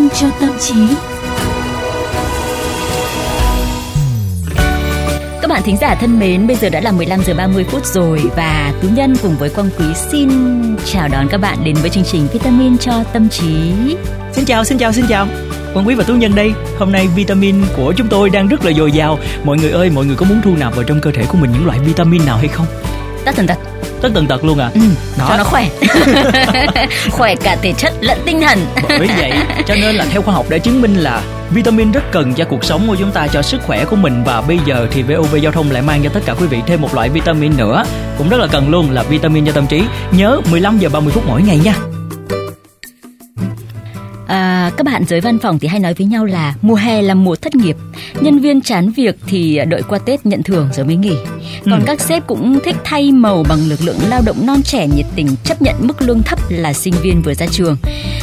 vitamin cho tâm trí. Các bạn thính giả thân mến, bây giờ đã là 15 giờ 30 phút rồi và Tú Nhân cùng với Quang Quý xin chào đón các bạn đến với chương trình Vitamin cho tâm trí. Xin chào, xin chào, xin chào. Quang Quý và Tú Nhân đây. Hôm nay vitamin của chúng tôi đang rất là dồi dào. Mọi người ơi, mọi người có muốn thu nạp vào trong cơ thể của mình những loại vitamin nào hay không? Tất tần tật. Tất tần tật luôn à? Ừ, Đó. cho nó khỏe. khỏe cả thể chất lẫn tinh thần. Bởi vậy, cho nên là theo khoa học đã chứng minh là Vitamin rất cần cho cuộc sống của chúng ta cho sức khỏe của mình và bây giờ thì VOV giao thông lại mang cho tất cả quý vị thêm một loại vitamin nữa cũng rất là cần luôn là vitamin cho tâm trí. Nhớ 15 giờ 30 phút mỗi ngày nha. À, các bạn giới văn phòng thì hay nói với nhau là mùa hè là mùa thất nghiệp. Nhân viên chán việc thì đợi qua tết nhận thưởng rồi mới nghỉ. Còn ừ. các sếp cũng thích thay màu bằng lực lượng lao động non trẻ nhiệt tình chấp nhận mức lương thấp là sinh viên vừa ra trường.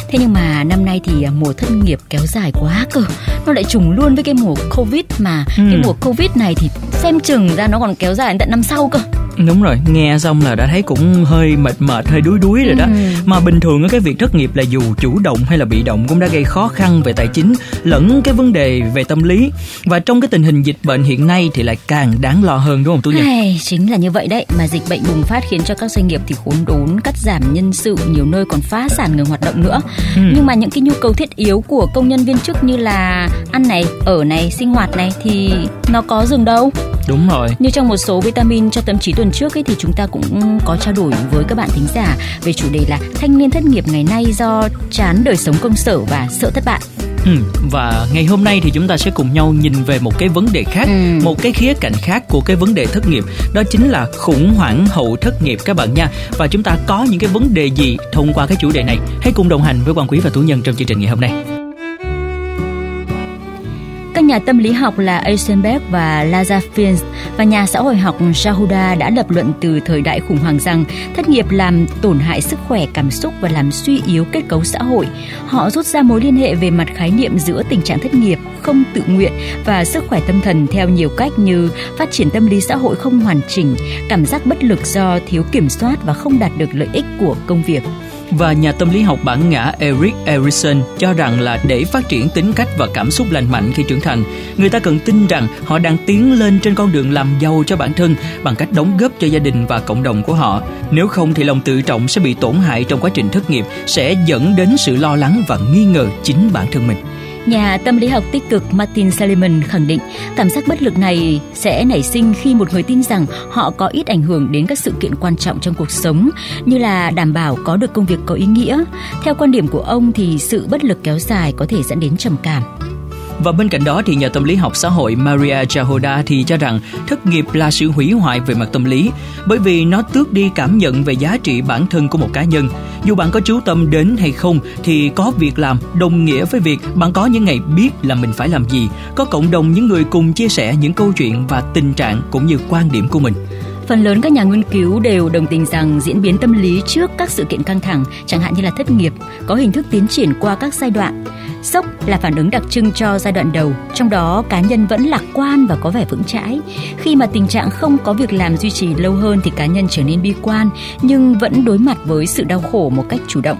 Thế nhưng mà năm nay thì mùa thất nghiệp kéo dài quá cơ. Nó lại trùng luôn với cái mùa covid mà. Ừ. cái mùa covid này thì xem chừng ra nó còn kéo dài đến tận năm sau cơ đúng rồi nghe xong là đã thấy cũng hơi mệt mệt hơi đuối đuối rồi đó. Ừ. mà bình thường cái việc thất nghiệp là dù chủ động hay là bị động cũng đã gây khó khăn về tài chính lẫn cái vấn đề về tâm lý. Và trong cái tình hình dịch bệnh hiện nay thì lại càng đáng lo hơn đúng không tú nhỉ chính là như vậy đấy. Mà dịch bệnh bùng phát khiến cho các doanh nghiệp thì khốn đốn cắt giảm nhân sự nhiều nơi còn phá sản ngừng hoạt động nữa. Ừ. nhưng mà những cái nhu cầu thiết yếu của công nhân viên chức như là ăn này ở này sinh hoạt này thì nó có dừng đâu đúng rồi như trong một số vitamin cho tâm trí tuần trước ấy thì chúng ta cũng có trao đổi với các bạn thính giả về chủ đề là thanh niên thất nghiệp ngày nay do chán đời sống công sở và sợ thất bại Ừ, và ngày hôm nay thì chúng ta sẽ cùng nhau nhìn về một cái vấn đề khác, ừ. một cái khía cạnh khác của cái vấn đề thất nghiệp, đó chính là khủng hoảng hậu thất nghiệp các bạn nha. Và chúng ta có những cái vấn đề gì thông qua cái chủ đề này? Hãy cùng đồng hành với quan quý và tú nhân trong chương trình ngày hôm nay. Nhà tâm lý học là Eisenberg và Lazarus và nhà xã hội học Shahuda đã lập luận từ thời đại khủng hoảng rằng thất nghiệp làm tổn hại sức khỏe cảm xúc và làm suy yếu kết cấu xã hội. Họ rút ra mối liên hệ về mặt khái niệm giữa tình trạng thất nghiệp, không tự nguyện và sức khỏe tâm thần theo nhiều cách như phát triển tâm lý xã hội không hoàn chỉnh, cảm giác bất lực do thiếu kiểm soát và không đạt được lợi ích của công việc và nhà tâm lý học bản ngã Eric Erikson cho rằng là để phát triển tính cách và cảm xúc lành mạnh khi trưởng thành, người ta cần tin rằng họ đang tiến lên trên con đường làm giàu cho bản thân bằng cách đóng góp cho gia đình và cộng đồng của họ. Nếu không thì lòng tự trọng sẽ bị tổn hại trong quá trình thất nghiệp, sẽ dẫn đến sự lo lắng và nghi ngờ chính bản thân mình. Nhà tâm lý học tích cực Martin Seligman khẳng định, cảm giác bất lực này sẽ nảy sinh khi một người tin rằng họ có ít ảnh hưởng đến các sự kiện quan trọng trong cuộc sống, như là đảm bảo có được công việc có ý nghĩa. Theo quan điểm của ông thì sự bất lực kéo dài có thể dẫn đến trầm cảm. Và bên cạnh đó thì nhà tâm lý học xã hội Maria Jahoda thì cho rằng thất nghiệp là sự hủy hoại về mặt tâm lý bởi vì nó tước đi cảm nhận về giá trị bản thân của một cá nhân. Dù bạn có chú tâm đến hay không thì có việc làm đồng nghĩa với việc bạn có những ngày biết là mình phải làm gì, có cộng đồng những người cùng chia sẻ những câu chuyện và tình trạng cũng như quan điểm của mình. Phần lớn các nhà nghiên cứu đều đồng tình rằng diễn biến tâm lý trước các sự kiện căng thẳng, chẳng hạn như là thất nghiệp, có hình thức tiến triển qua các giai đoạn. Sốc là phản ứng đặc trưng cho giai đoạn đầu, trong đó cá nhân vẫn lạc quan và có vẻ vững chãi. Khi mà tình trạng không có việc làm duy trì lâu hơn thì cá nhân trở nên bi quan nhưng vẫn đối mặt với sự đau khổ một cách chủ động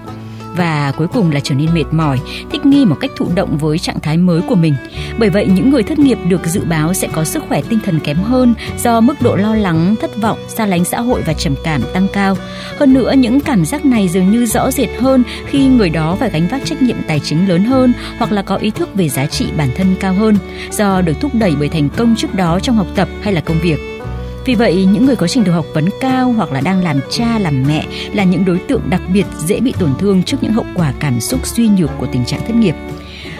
và cuối cùng là trở nên mệt mỏi, thích nghi một cách thụ động với trạng thái mới của mình. Bởi vậy những người thất nghiệp được dự báo sẽ có sức khỏe tinh thần kém hơn do mức độ lo lắng, thất vọng, xa lánh xã hội và trầm cảm tăng cao. Hơn nữa những cảm giác này dường như rõ rệt hơn khi người đó phải gánh vác trách nhiệm tài chính lớn hơn hoặc là có ý thức về giá trị bản thân cao hơn do được thúc đẩy bởi thành công trước đó trong học tập hay là công việc. Vì vậy, những người có trình độ học vấn cao hoặc là đang làm cha làm mẹ là những đối tượng đặc biệt dễ bị tổn thương trước những hậu quả cảm xúc suy nhược của tình trạng thất nghiệp.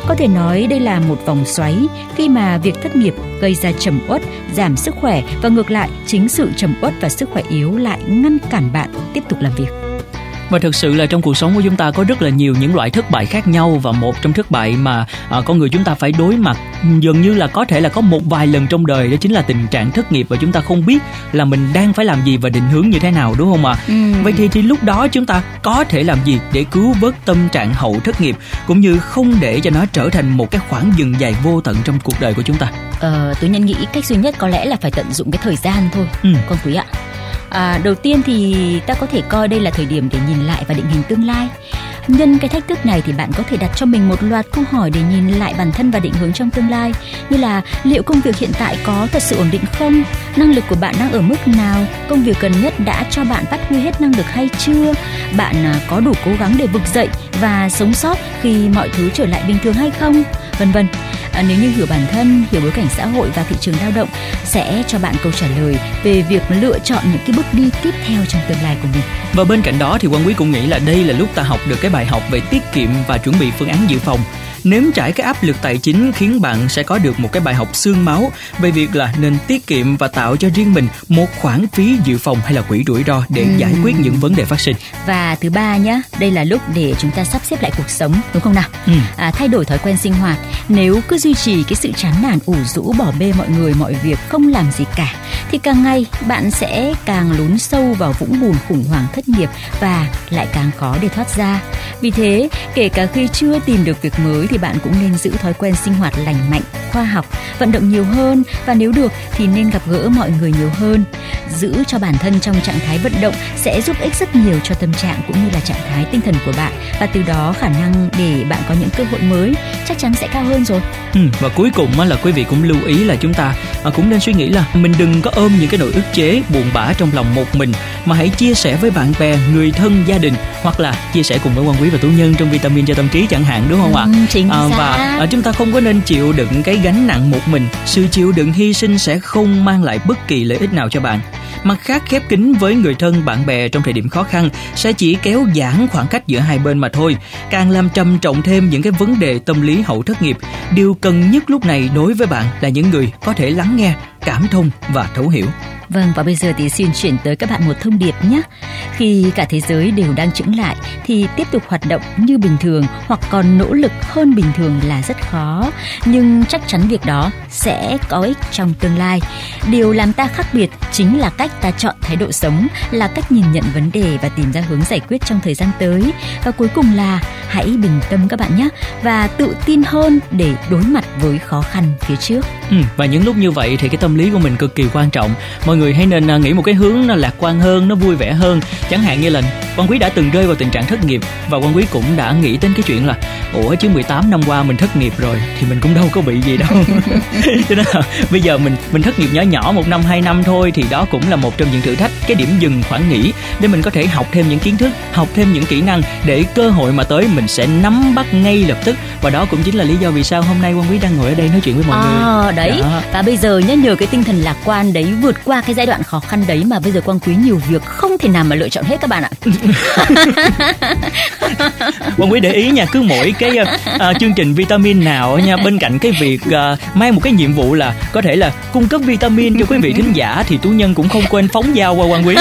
Có thể nói đây là một vòng xoáy khi mà việc thất nghiệp gây ra trầm uất, giảm sức khỏe và ngược lại chính sự trầm uất và sức khỏe yếu lại ngăn cản bạn tiếp tục làm việc. Và thực sự là trong cuộc sống của chúng ta có rất là nhiều những loại thất bại khác nhau và một trong thất bại mà à, con người chúng ta phải đối mặt dường như là có thể là có một vài lần trong đời đó chính là tình trạng thất nghiệp và chúng ta không biết là mình đang phải làm gì và định hướng như thế nào đúng không ạ? À? Ừ. Vậy thì thì lúc đó chúng ta có thể làm gì để cứu vớt tâm trạng hậu thất nghiệp cũng như không để cho nó trở thành một cái khoảng dừng dài vô tận trong cuộc đời của chúng ta? Ờ, tôi nhân nghĩ cách duy nhất có lẽ là phải tận dụng cái thời gian thôi, ừ. con quý ạ À, đầu tiên thì ta có thể coi đây là thời điểm để nhìn lại và định hình tương lai. Nhân cái thách thức này thì bạn có thể đặt cho mình một loạt câu hỏi để nhìn lại bản thân và định hướng trong tương lai như là liệu công việc hiện tại có thật sự ổn định không? Năng lực của bạn đang ở mức nào? Công việc gần nhất đã cho bạn phát huy hết năng lực hay chưa? Bạn à, có đủ cố gắng để vực dậy và sống sót khi mọi thứ trở lại bình thường hay không? Vân vân. À, nếu như hiểu bản thân, hiểu bối cảnh xã hội và thị trường lao động sẽ cho bạn câu trả lời về việc lựa chọn những cái bước đi tiếp theo trong tương lai của mình. Và bên cạnh đó thì quan quý cũng nghĩ là đây là lúc ta học được cái bài học về tiết kiệm và chuẩn bị phương án dự phòng nếm trải cái áp lực tài chính khiến bạn sẽ có được một cái bài học xương máu về việc là nên tiết kiệm và tạo cho riêng mình một khoản phí dự phòng hay là quỹ rủi ro để ừ. giải quyết những vấn đề phát sinh. Và thứ ba nhé, đây là lúc để chúng ta sắp xếp lại cuộc sống đúng không nào? Ừ. À, thay đổi thói quen sinh hoạt. Nếu cứ duy trì cái sự chán nản ủ rũ bỏ bê mọi người mọi việc không làm gì cả thì càng ngày bạn sẽ càng lún sâu vào vũng bùn khủng hoảng thất nghiệp và lại càng khó để thoát ra. Vì thế, kể cả khi chưa tìm được việc mới thì bạn cũng nên giữ thói quen sinh hoạt lành mạnh, khoa học, vận động nhiều hơn và nếu được thì nên gặp gỡ mọi người nhiều hơn. Giữ cho bản thân trong trạng thái vận động sẽ giúp ích rất nhiều cho tâm trạng cũng như là trạng thái tinh thần của bạn và từ đó khả năng để bạn có những cơ hội mới chắc chắn sẽ cao hơn rồi. Ừ, và cuối cùng là quý vị cũng lưu ý là chúng ta à, cũng nên suy nghĩ là mình đừng có ôm những cái nỗi ức chế, buồn bã trong lòng một mình mà hãy chia sẻ với bạn bè, người thân, gia đình hoặc là chia sẻ cùng với quan quý và tú nhân trong vitamin cho tâm trí chẳng hạn đúng không ạ? Ừ, chính à, và à, chúng ta không có nên chịu đựng cái gánh nặng một mình. Sự chịu đựng hy sinh sẽ không mang lại bất kỳ lợi ích nào cho bạn. Mặt khác khép kín với người thân bạn bè trong thời điểm khó khăn sẽ chỉ kéo giãn khoảng cách giữa hai bên mà thôi, càng làm trầm trọng thêm những cái vấn đề tâm lý hậu thất nghiệp. Điều cần nhất lúc này đối với bạn là những người có thể lắng nghe, cảm thông và thấu hiểu. Vâng và bây giờ thì xin chuyển tới các bạn một thông điệp nhé. Khi cả thế giới đều đang chững lại thì tiếp tục hoạt động như bình thường hoặc còn nỗ lực hơn bình thường là rất khó, nhưng chắc chắn việc đó sẽ có ích trong tương lai. Điều làm ta khác biệt chính là cách ta chọn thái độ sống, là cách nhìn nhận vấn đề và tìm ra hướng giải quyết trong thời gian tới. Và cuối cùng là hãy bình tâm các bạn nhé và tự tin hơn để đối mặt với khó khăn phía trước. Ừ, và những lúc như vậy thì cái tâm lý của mình cực kỳ quan trọng. Mọi người hãy nên à, nghĩ một cái hướng nó lạc quan hơn, nó vui vẻ hơn, chẳng hạn như là quan quý đã từng rơi vào tình trạng thất nghiệp và quan quý cũng đã nghĩ đến cái chuyện là ủa chứ 18 năm qua mình thất nghiệp rồi thì mình cũng đâu có bị gì đâu. Cho nên là bây giờ mình mình thất nghiệp nhỏ nhỏ một năm hai năm thôi thì đó cũng là một trong những thử thách cái điểm dừng khoảng nghỉ để mình có thể học thêm những kiến thức học thêm những kỹ năng để cơ hội mà tới mình sẽ nắm bắt ngay lập tức. Và đó cũng chính là lý do vì sao hôm nay quan quý đang ngồi ở đây nói chuyện với mọi à, người. đấy. Đó. và bây giờ nhá nhờ cái tinh thần lạc quan đấy vượt qua cái giai đoạn khó khăn đấy mà bây giờ quan quý nhiều việc không thể nào mà lựa chọn hết các bạn ạ quan quý để ý nha cứ mỗi cái uh, chương trình vitamin nào nha bên cạnh cái việc uh, mang một cái nhiệm vụ là có thể là cung cấp vitamin cho quý vị thính giả thì tú nhân cũng không quên phóng dao qua quan quý.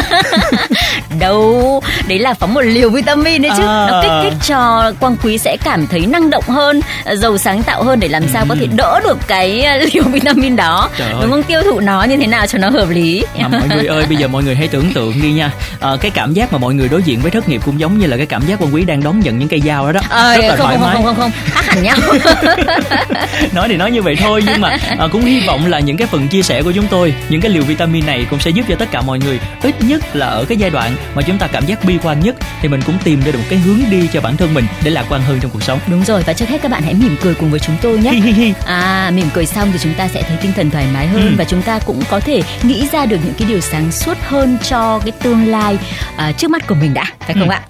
Đâu đấy là phóng một liều vitamin đấy chứ. À. nó kích thích cho quan quý sẽ cảm thấy năng động hơn giàu sáng tạo hơn để làm sao ừ. có thể đỡ được cái liều vitamin đó. Trời đúng không? Tiêu thụ nó như thế nào cho nó hợp lý. À, mọi người ơi bây giờ mọi người hãy tưởng tượng đi nha. À, cái cảm giác mà mọi người đối diện với thất nghiệp cũng giống như là cái cảm giác quan quý đang đón nhận những cây dao đó đó. À, rất là không, thoải không, mái. không không. Không khác hẳn nhau nói thì nói như vậy thôi nhưng mà à, cũng hy vọng là những cái phần chia sẻ của chúng tôi những cái liều vitamin này cũng sẽ giúp cho tất cả mọi người ít nhất là ở cái giai đoạn mà chúng ta cảm giác bi quan nhất thì mình cũng tìm ra được một cái hướng đi cho bản thân mình để lạc quan hơn trong cuộc sống đúng rồi và trước hết các bạn hãy mỉm cười cùng với chúng tôi nhé à mỉm cười xong thì chúng ta sẽ thấy tinh thần thoải mái hơn ừ. và chúng ta cũng có thể nghĩ ra được những cái điều sáng suốt hơn cho cái tương lai à, trước mắt của mình đã phải không ừ. ạ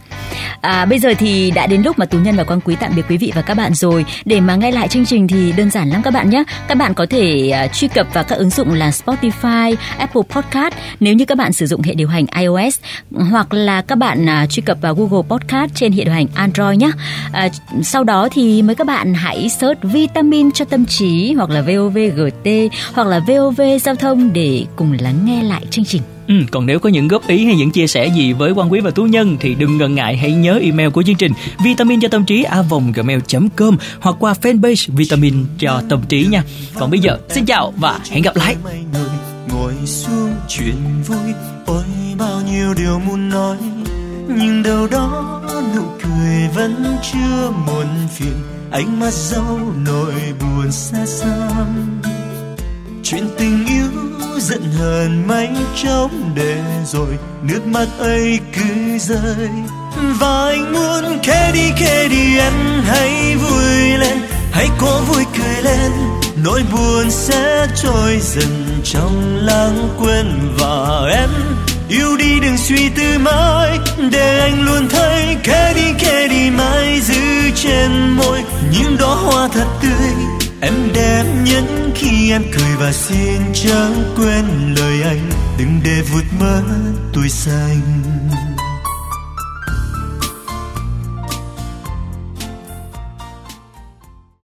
À, bây giờ thì đã đến lúc mà Tú Nhân và Quang Quý tạm biệt quý vị và các bạn rồi. Để mà nghe lại chương trình thì đơn giản lắm các bạn nhé. Các bạn có thể uh, truy cập vào các ứng dụng là Spotify, Apple Podcast nếu như các bạn sử dụng hệ điều hành iOS hoặc là các bạn uh, truy cập vào Google Podcast trên hệ điều hành Android nhé. À, sau đó thì mời các bạn hãy search vitamin cho tâm trí hoặc là VOVGT hoặc là VOV giao thông để cùng lắng nghe lại chương trình. Ừ, còn nếu có những góp ý hay những chia sẻ gì với quan quý và tú nhân thì đừng ngần ngại hãy nhớ email của chương trình vitamin cho tâm trí a gmail.com hoặc qua fanpage vitamin cho tâm trí nha. Còn bây giờ xin chào và hẹn gặp lại. Ngồi xuống chuyện vui, ôi bao nhiêu điều muốn nói nhưng đâu đó nụ cười vẫn chưa muộn phiền ánh mắt dấu nỗi buồn xa xăm chuyện tình yêu giận hờn manh chóng để rồi, nước mắt ấy cứ rơi. Và anh muốn khẽ đi khẽ đi, em hãy vui lên. Hãy có vui cười lên, nỗi buồn sẽ trôi dần trong lãng quên. Và em, yêu đi đừng suy tư mãi, để anh luôn thấy khi em cười và xin chẳng quên lời anh, đừng để vụt mất tuổi xanh.